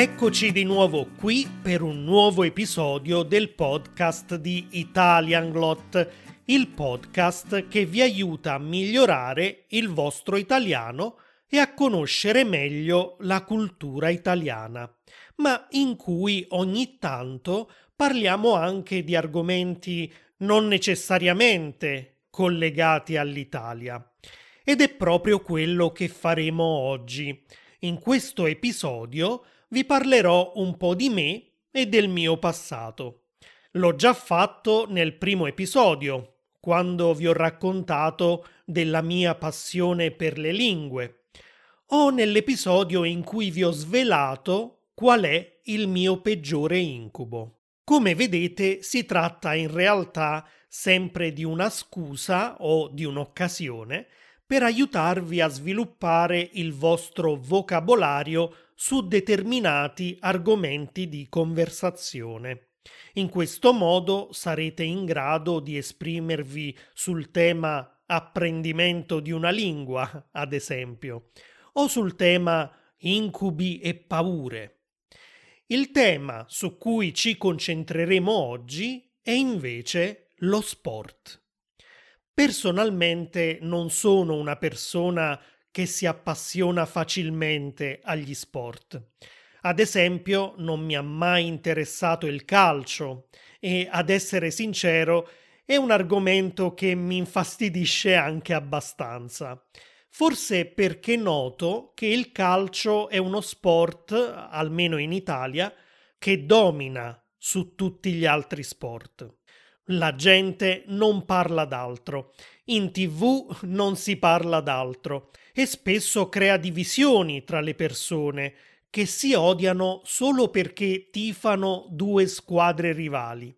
Eccoci di nuovo qui per un nuovo episodio del podcast di Italian Glot, il podcast che vi aiuta a migliorare il vostro italiano e a conoscere meglio la cultura italiana, ma in cui ogni tanto parliamo anche di argomenti non necessariamente collegati all'Italia. Ed è proprio quello che faremo oggi. In questo episodio vi parlerò un po' di me e del mio passato. L'ho già fatto nel primo episodio, quando vi ho raccontato della mia passione per le lingue, o nell'episodio in cui vi ho svelato qual è il mio peggiore incubo. Come vedete, si tratta in realtà sempre di una scusa o di un'occasione per aiutarvi a sviluppare il vostro vocabolario su determinati argomenti di conversazione. In questo modo sarete in grado di esprimervi sul tema apprendimento di una lingua, ad esempio, o sul tema incubi e paure. Il tema su cui ci concentreremo oggi è invece lo sport. Personalmente non sono una persona che si appassiona facilmente agli sport. Ad esempio, non mi ha mai interessato il calcio e, ad essere sincero, è un argomento che mi infastidisce anche abbastanza. Forse perché noto che il calcio è uno sport, almeno in Italia, che domina su tutti gli altri sport. La gente non parla d'altro, in tv non si parla d'altro e spesso crea divisioni tra le persone che si odiano solo perché tifano due squadre rivali.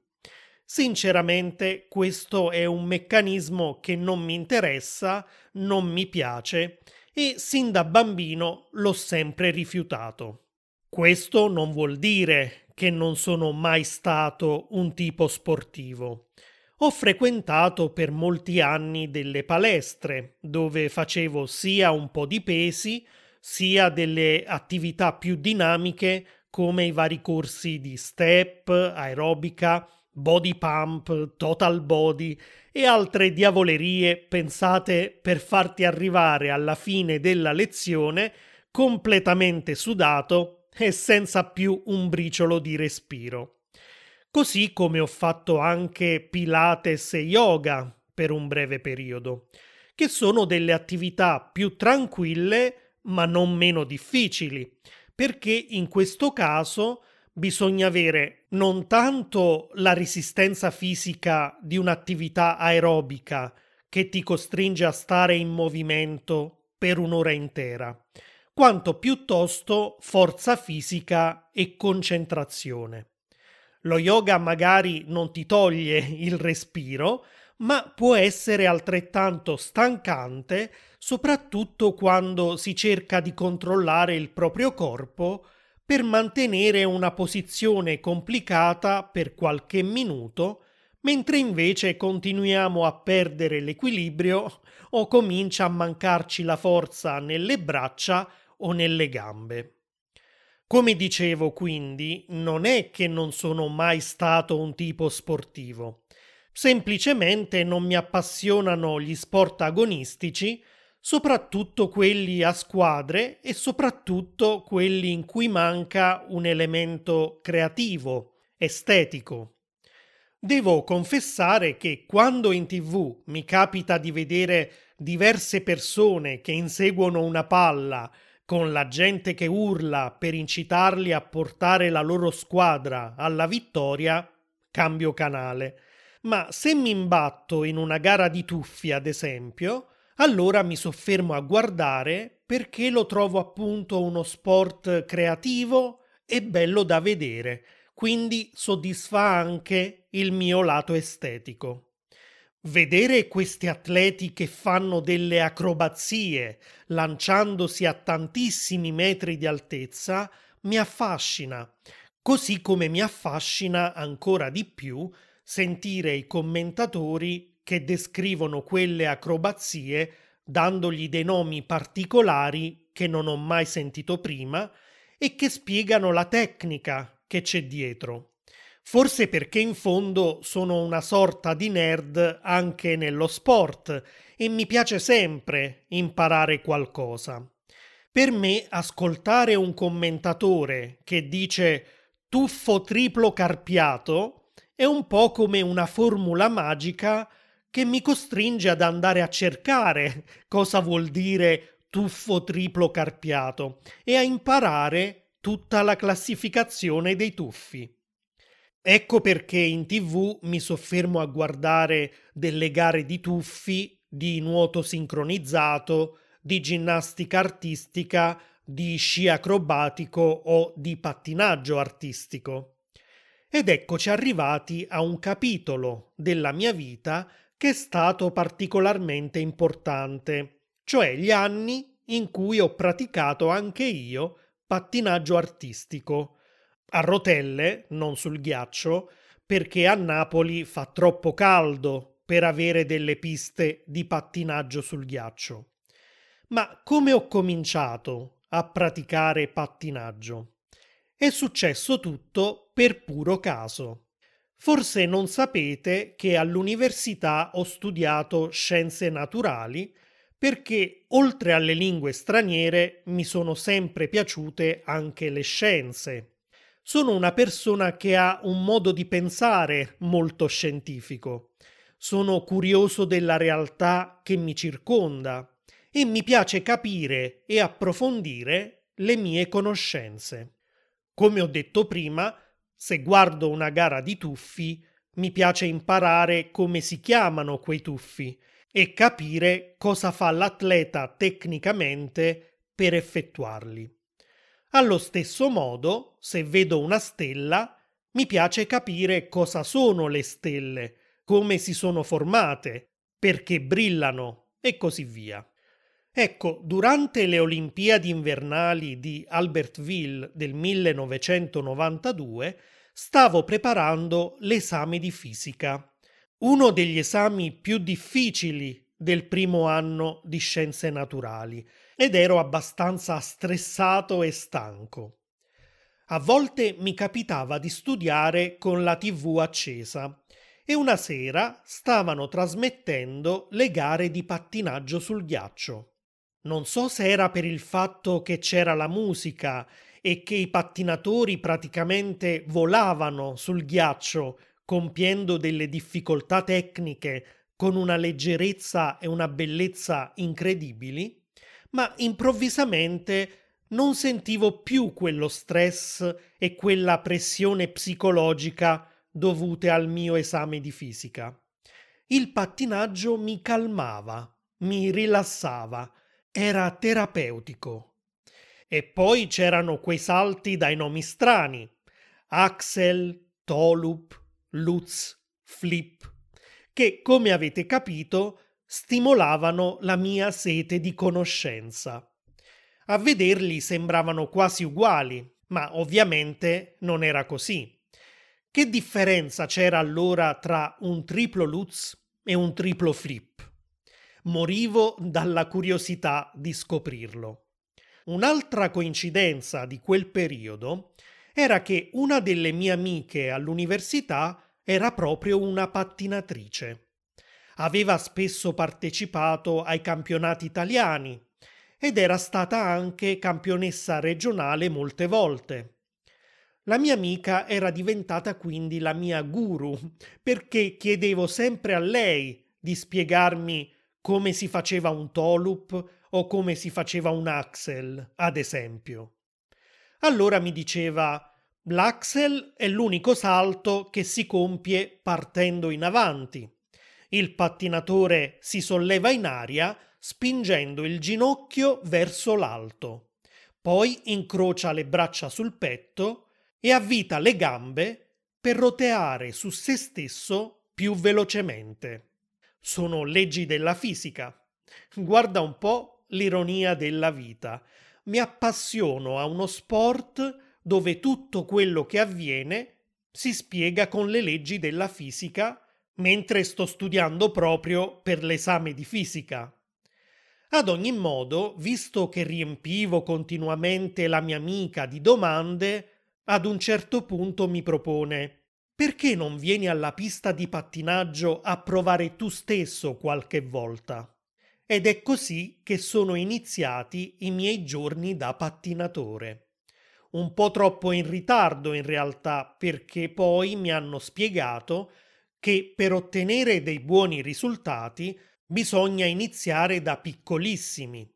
Sinceramente questo è un meccanismo che non mi interessa, non mi piace e sin da bambino l'ho sempre rifiutato. Questo non vuol dire che non sono mai stato un tipo sportivo. Ho frequentato per molti anni delle palestre dove facevo sia un po' di pesi sia delle attività più dinamiche come i vari corsi di step, aerobica, body pump, total body e altre diavolerie pensate per farti arrivare alla fine della lezione completamente sudato e senza più un briciolo di respiro. Così come ho fatto anche Pilates e yoga per un breve periodo, che sono delle attività più tranquille ma non meno difficili, perché in questo caso bisogna avere non tanto la resistenza fisica di un'attività aerobica che ti costringe a stare in movimento per un'ora intera, quanto piuttosto forza fisica e concentrazione. Lo yoga magari non ti toglie il respiro, ma può essere altrettanto stancante, soprattutto quando si cerca di controllare il proprio corpo per mantenere una posizione complicata per qualche minuto, mentre invece continuiamo a perdere l'equilibrio o comincia a mancarci la forza nelle braccia o nelle gambe. Come dicevo quindi, non è che non sono mai stato un tipo sportivo. Semplicemente non mi appassionano gli sport agonistici, soprattutto quelli a squadre e soprattutto quelli in cui manca un elemento creativo, estetico. Devo confessare che quando in tv mi capita di vedere diverse persone che inseguono una palla con la gente che urla per incitarli a portare la loro squadra alla vittoria, cambio canale. Ma se mi imbatto in una gara di tuffi, ad esempio, allora mi soffermo a guardare perché lo trovo appunto uno sport creativo e bello da vedere, quindi soddisfa anche il mio lato estetico. Vedere questi atleti che fanno delle acrobazie lanciandosi a tantissimi metri di altezza mi affascina, così come mi affascina ancora di più sentire i commentatori che descrivono quelle acrobazie dandogli dei nomi particolari che non ho mai sentito prima e che spiegano la tecnica che c'è dietro. Forse perché in fondo sono una sorta di nerd anche nello sport e mi piace sempre imparare qualcosa. Per me ascoltare un commentatore che dice tuffo triplo carpiato è un po' come una formula magica che mi costringe ad andare a cercare cosa vuol dire tuffo triplo carpiato e a imparare tutta la classificazione dei tuffi. Ecco perché in tv mi soffermo a guardare delle gare di tuffi, di nuoto sincronizzato, di ginnastica artistica, di sci acrobatico o di pattinaggio artistico. Ed eccoci arrivati a un capitolo della mia vita che è stato particolarmente importante, cioè gli anni in cui ho praticato anche io pattinaggio artistico, a rotelle, non sul ghiaccio, perché a Napoli fa troppo caldo per avere delle piste di pattinaggio sul ghiaccio. Ma come ho cominciato a praticare pattinaggio? È successo tutto per puro caso. Forse non sapete che all'università ho studiato scienze naturali perché oltre alle lingue straniere mi sono sempre piaciute anche le scienze sono una persona che ha un modo di pensare molto scientifico. Sono curioso della realtà che mi circonda e mi piace capire e approfondire le mie conoscenze. Come ho detto prima, se guardo una gara di tuffi, mi piace imparare come si chiamano quei tuffi e capire cosa fa l'atleta tecnicamente per effettuarli. Allo stesso modo, se vedo una stella, mi piace capire cosa sono le stelle, come si sono formate, perché brillano e così via. Ecco, durante le Olimpiadi invernali di Albertville del 1992 stavo preparando l'esame di fisica, uno degli esami più difficili del primo anno di scienze naturali ed ero abbastanza stressato e stanco. A volte mi capitava di studiare con la tv accesa e una sera stavano trasmettendo le gare di pattinaggio sul ghiaccio. Non so se era per il fatto che c'era la musica e che i pattinatori praticamente volavano sul ghiaccio compiendo delle difficoltà tecniche con una leggerezza e una bellezza incredibili, ma improvvisamente non sentivo più quello stress e quella pressione psicologica dovute al mio esame di fisica. Il pattinaggio mi calmava, mi rilassava, era terapeutico. E poi c'erano quei salti dai nomi strani: Axel, Tolup, Lutz, Flip, che, come avete capito, stimolavano la mia sete di conoscenza. A vederli sembravano quasi uguali, ma ovviamente non era così. Che differenza c'era allora tra un triplo Lutz e un triplo Flip? Morivo dalla curiosità di scoprirlo. Un'altra coincidenza di quel periodo era che una delle mie amiche all'università era proprio una pattinatrice. Aveva spesso partecipato ai campionati italiani ed era stata anche campionessa regionale molte volte. La mia amica era diventata quindi la mia guru, perché chiedevo sempre a lei di spiegarmi come si faceva un tolup o come si faceva un axel, ad esempio. Allora mi diceva L'axel è l'unico salto che si compie partendo in avanti. Il pattinatore si solleva in aria spingendo il ginocchio verso l'alto, poi incrocia le braccia sul petto e avvita le gambe per roteare su se stesso più velocemente. Sono leggi della fisica. Guarda un po' l'ironia della vita. Mi appassiono a uno sport dove tutto quello che avviene si spiega con le leggi della fisica mentre sto studiando proprio per l'esame di fisica. Ad ogni modo, visto che riempivo continuamente la mia amica di domande, ad un certo punto mi propone perché non vieni alla pista di pattinaggio a provare tu stesso qualche volta? Ed è così che sono iniziati i miei giorni da pattinatore. Un po' troppo in ritardo in realtà, perché poi mi hanno spiegato che per ottenere dei buoni risultati bisogna iniziare da piccolissimi.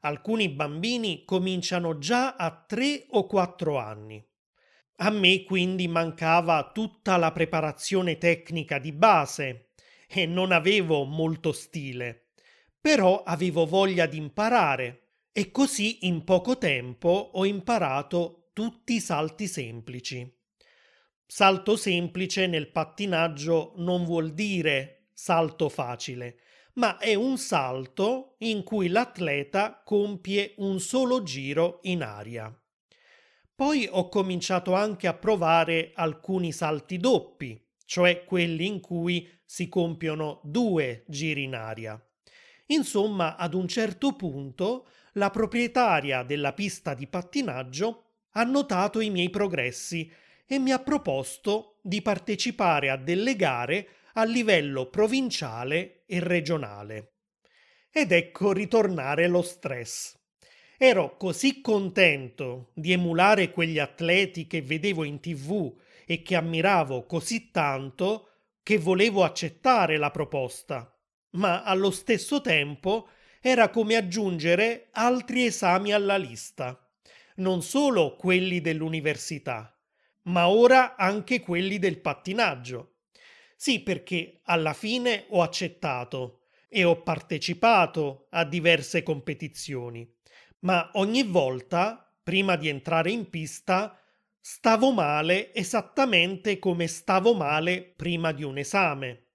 Alcuni bambini cominciano già a 3 o 4 anni. A me quindi mancava tutta la preparazione tecnica di base e non avevo molto stile, però avevo voglia di imparare e così in poco tempo ho imparato tutti i salti semplici. Salto semplice nel pattinaggio non vuol dire salto facile, ma è un salto in cui l'atleta compie un solo giro in aria. Poi ho cominciato anche a provare alcuni salti doppi, cioè quelli in cui si compiono due giri in aria. Insomma, ad un certo punto la proprietaria della pista di pattinaggio ha notato i miei progressi e mi ha proposto di partecipare a delle gare a livello provinciale e regionale. Ed ecco ritornare lo stress. Ero così contento di emulare quegli atleti che vedevo in tv e che ammiravo così tanto che volevo accettare la proposta, ma allo stesso tempo era come aggiungere altri esami alla lista, non solo quelli dell'università, ma ora anche quelli del pattinaggio sì, perché alla fine ho accettato e ho partecipato a diverse competizioni, ma ogni volta, prima di entrare in pista, stavo male esattamente come stavo male prima di un esame.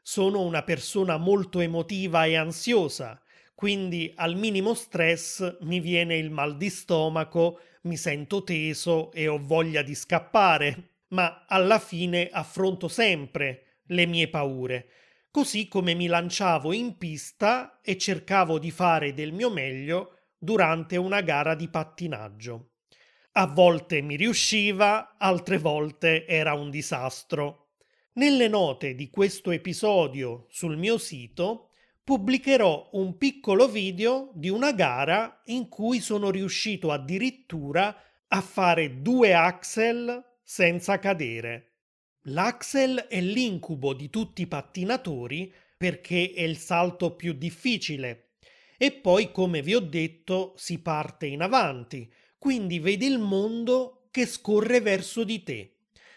Sono una persona molto emotiva e ansiosa, quindi al minimo stress mi viene il mal di stomaco, mi sento teso e ho voglia di scappare ma alla fine affronto sempre le mie paure, così come mi lanciavo in pista e cercavo di fare del mio meglio durante una gara di pattinaggio. A volte mi riusciva, altre volte era un disastro. Nelle note di questo episodio sul mio sito pubblicherò un piccolo video di una gara in cui sono riuscito addirittura a fare due axel senza cadere. L'axel è l'incubo di tutti i pattinatori perché è il salto più difficile e poi, come vi ho detto, si parte in avanti, quindi vedi il mondo che scorre verso di te,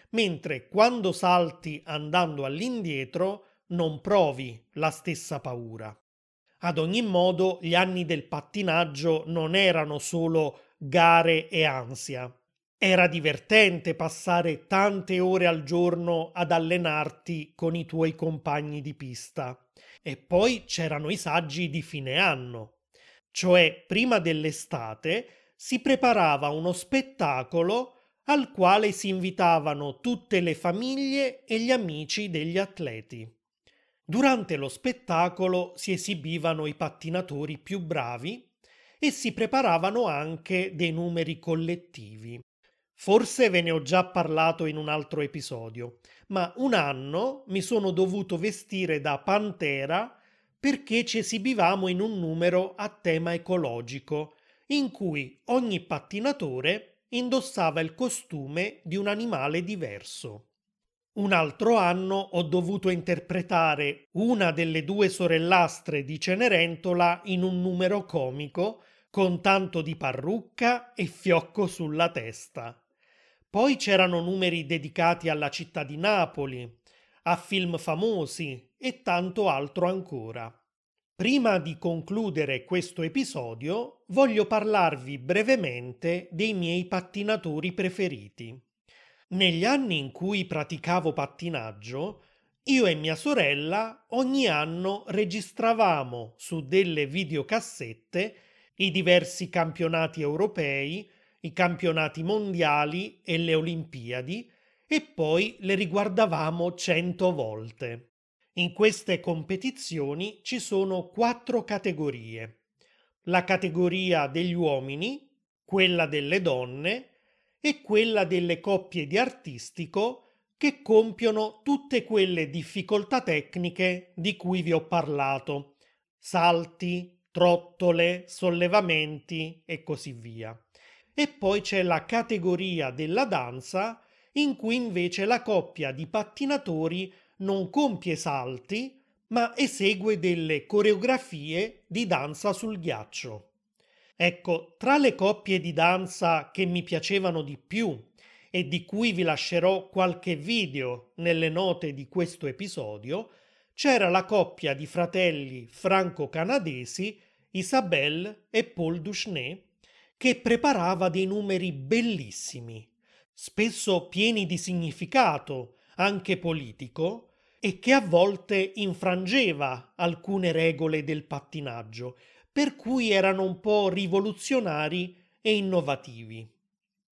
mentre quando salti andando all'indietro non provi la stessa paura. Ad ogni modo, gli anni del pattinaggio non erano solo gare e ansia. Era divertente passare tante ore al giorno ad allenarti con i tuoi compagni di pista. E poi c'erano i saggi di fine anno. Cioè, prima dell'estate si preparava uno spettacolo al quale si invitavano tutte le famiglie e gli amici degli atleti. Durante lo spettacolo si esibivano i pattinatori più bravi e si preparavano anche dei numeri collettivi. Forse ve ne ho già parlato in un altro episodio, ma un anno mi sono dovuto vestire da pantera perché ci esibivamo in un numero a tema ecologico, in cui ogni pattinatore indossava il costume di un animale diverso. Un altro anno ho dovuto interpretare una delle due sorellastre di Cenerentola in un numero comico con tanto di parrucca e fiocco sulla testa. Poi c'erano numeri dedicati alla città di Napoli, a film famosi e tanto altro ancora. Prima di concludere questo episodio, voglio parlarvi brevemente dei miei pattinatori preferiti. Negli anni in cui praticavo pattinaggio, io e mia sorella ogni anno registravamo su delle videocassette i diversi campionati europei, i campionati mondiali e le Olimpiadi e poi le riguardavamo cento volte. In queste competizioni ci sono quattro categorie. La categoria degli uomini, quella delle donne e quella delle coppie di artistico che compiono tutte quelle difficoltà tecniche di cui vi ho parlato, salti, trottole, sollevamenti e così via. E poi c'è la categoria della danza in cui invece la coppia di pattinatori non compie salti, ma esegue delle coreografie di danza sul ghiaccio. Ecco, tra le coppie di danza che mi piacevano di più e di cui vi lascerò qualche video nelle note di questo episodio, c'era la coppia di fratelli franco-canadesi Isabelle e Paul Duchesnay che preparava dei numeri bellissimi, spesso pieni di significato, anche politico, e che a volte infrangeva alcune regole del pattinaggio, per cui erano un po' rivoluzionari e innovativi.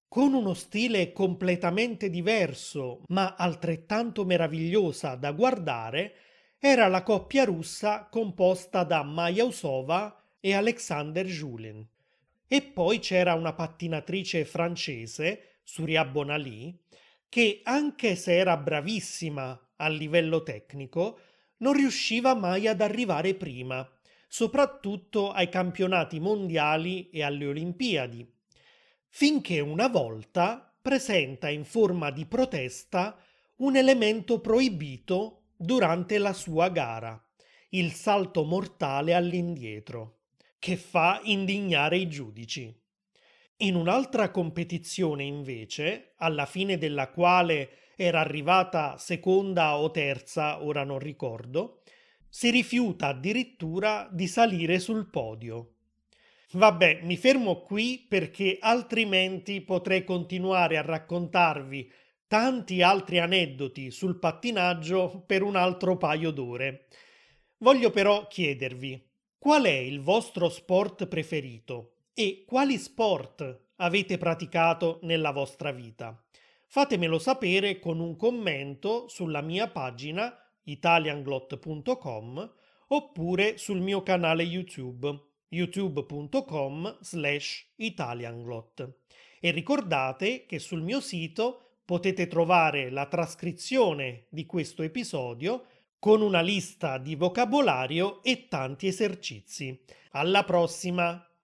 Con uno stile completamente diverso, ma altrettanto meravigliosa da guardare, era la coppia russa composta da Maya Usova e Alexander Julien. E poi c'era una pattinatrice francese, Surya Bonali, che anche se era bravissima a livello tecnico, non riusciva mai ad arrivare prima, soprattutto ai campionati mondiali e alle Olimpiadi finché una volta presenta in forma di protesta un elemento proibito durante la sua gara, il salto mortale all'indietro, che fa indignare i giudici. In un'altra competizione, invece, alla fine della quale era arrivata seconda o terza, ora non ricordo, si rifiuta addirittura di salire sul podio. Vabbè, mi fermo qui perché altrimenti potrei continuare a raccontarvi tanti altri aneddoti sul pattinaggio per un altro paio d'ore. Voglio però chiedervi qual è il vostro sport preferito e quali sport avete praticato nella vostra vita. Fatemelo sapere con un commento sulla mia pagina italianglot.com oppure sul mio canale YouTube youtube.com slash italianglot. E ricordate che sul mio sito potete trovare la trascrizione di questo episodio con una lista di vocabolario e tanti esercizi. Alla prossima!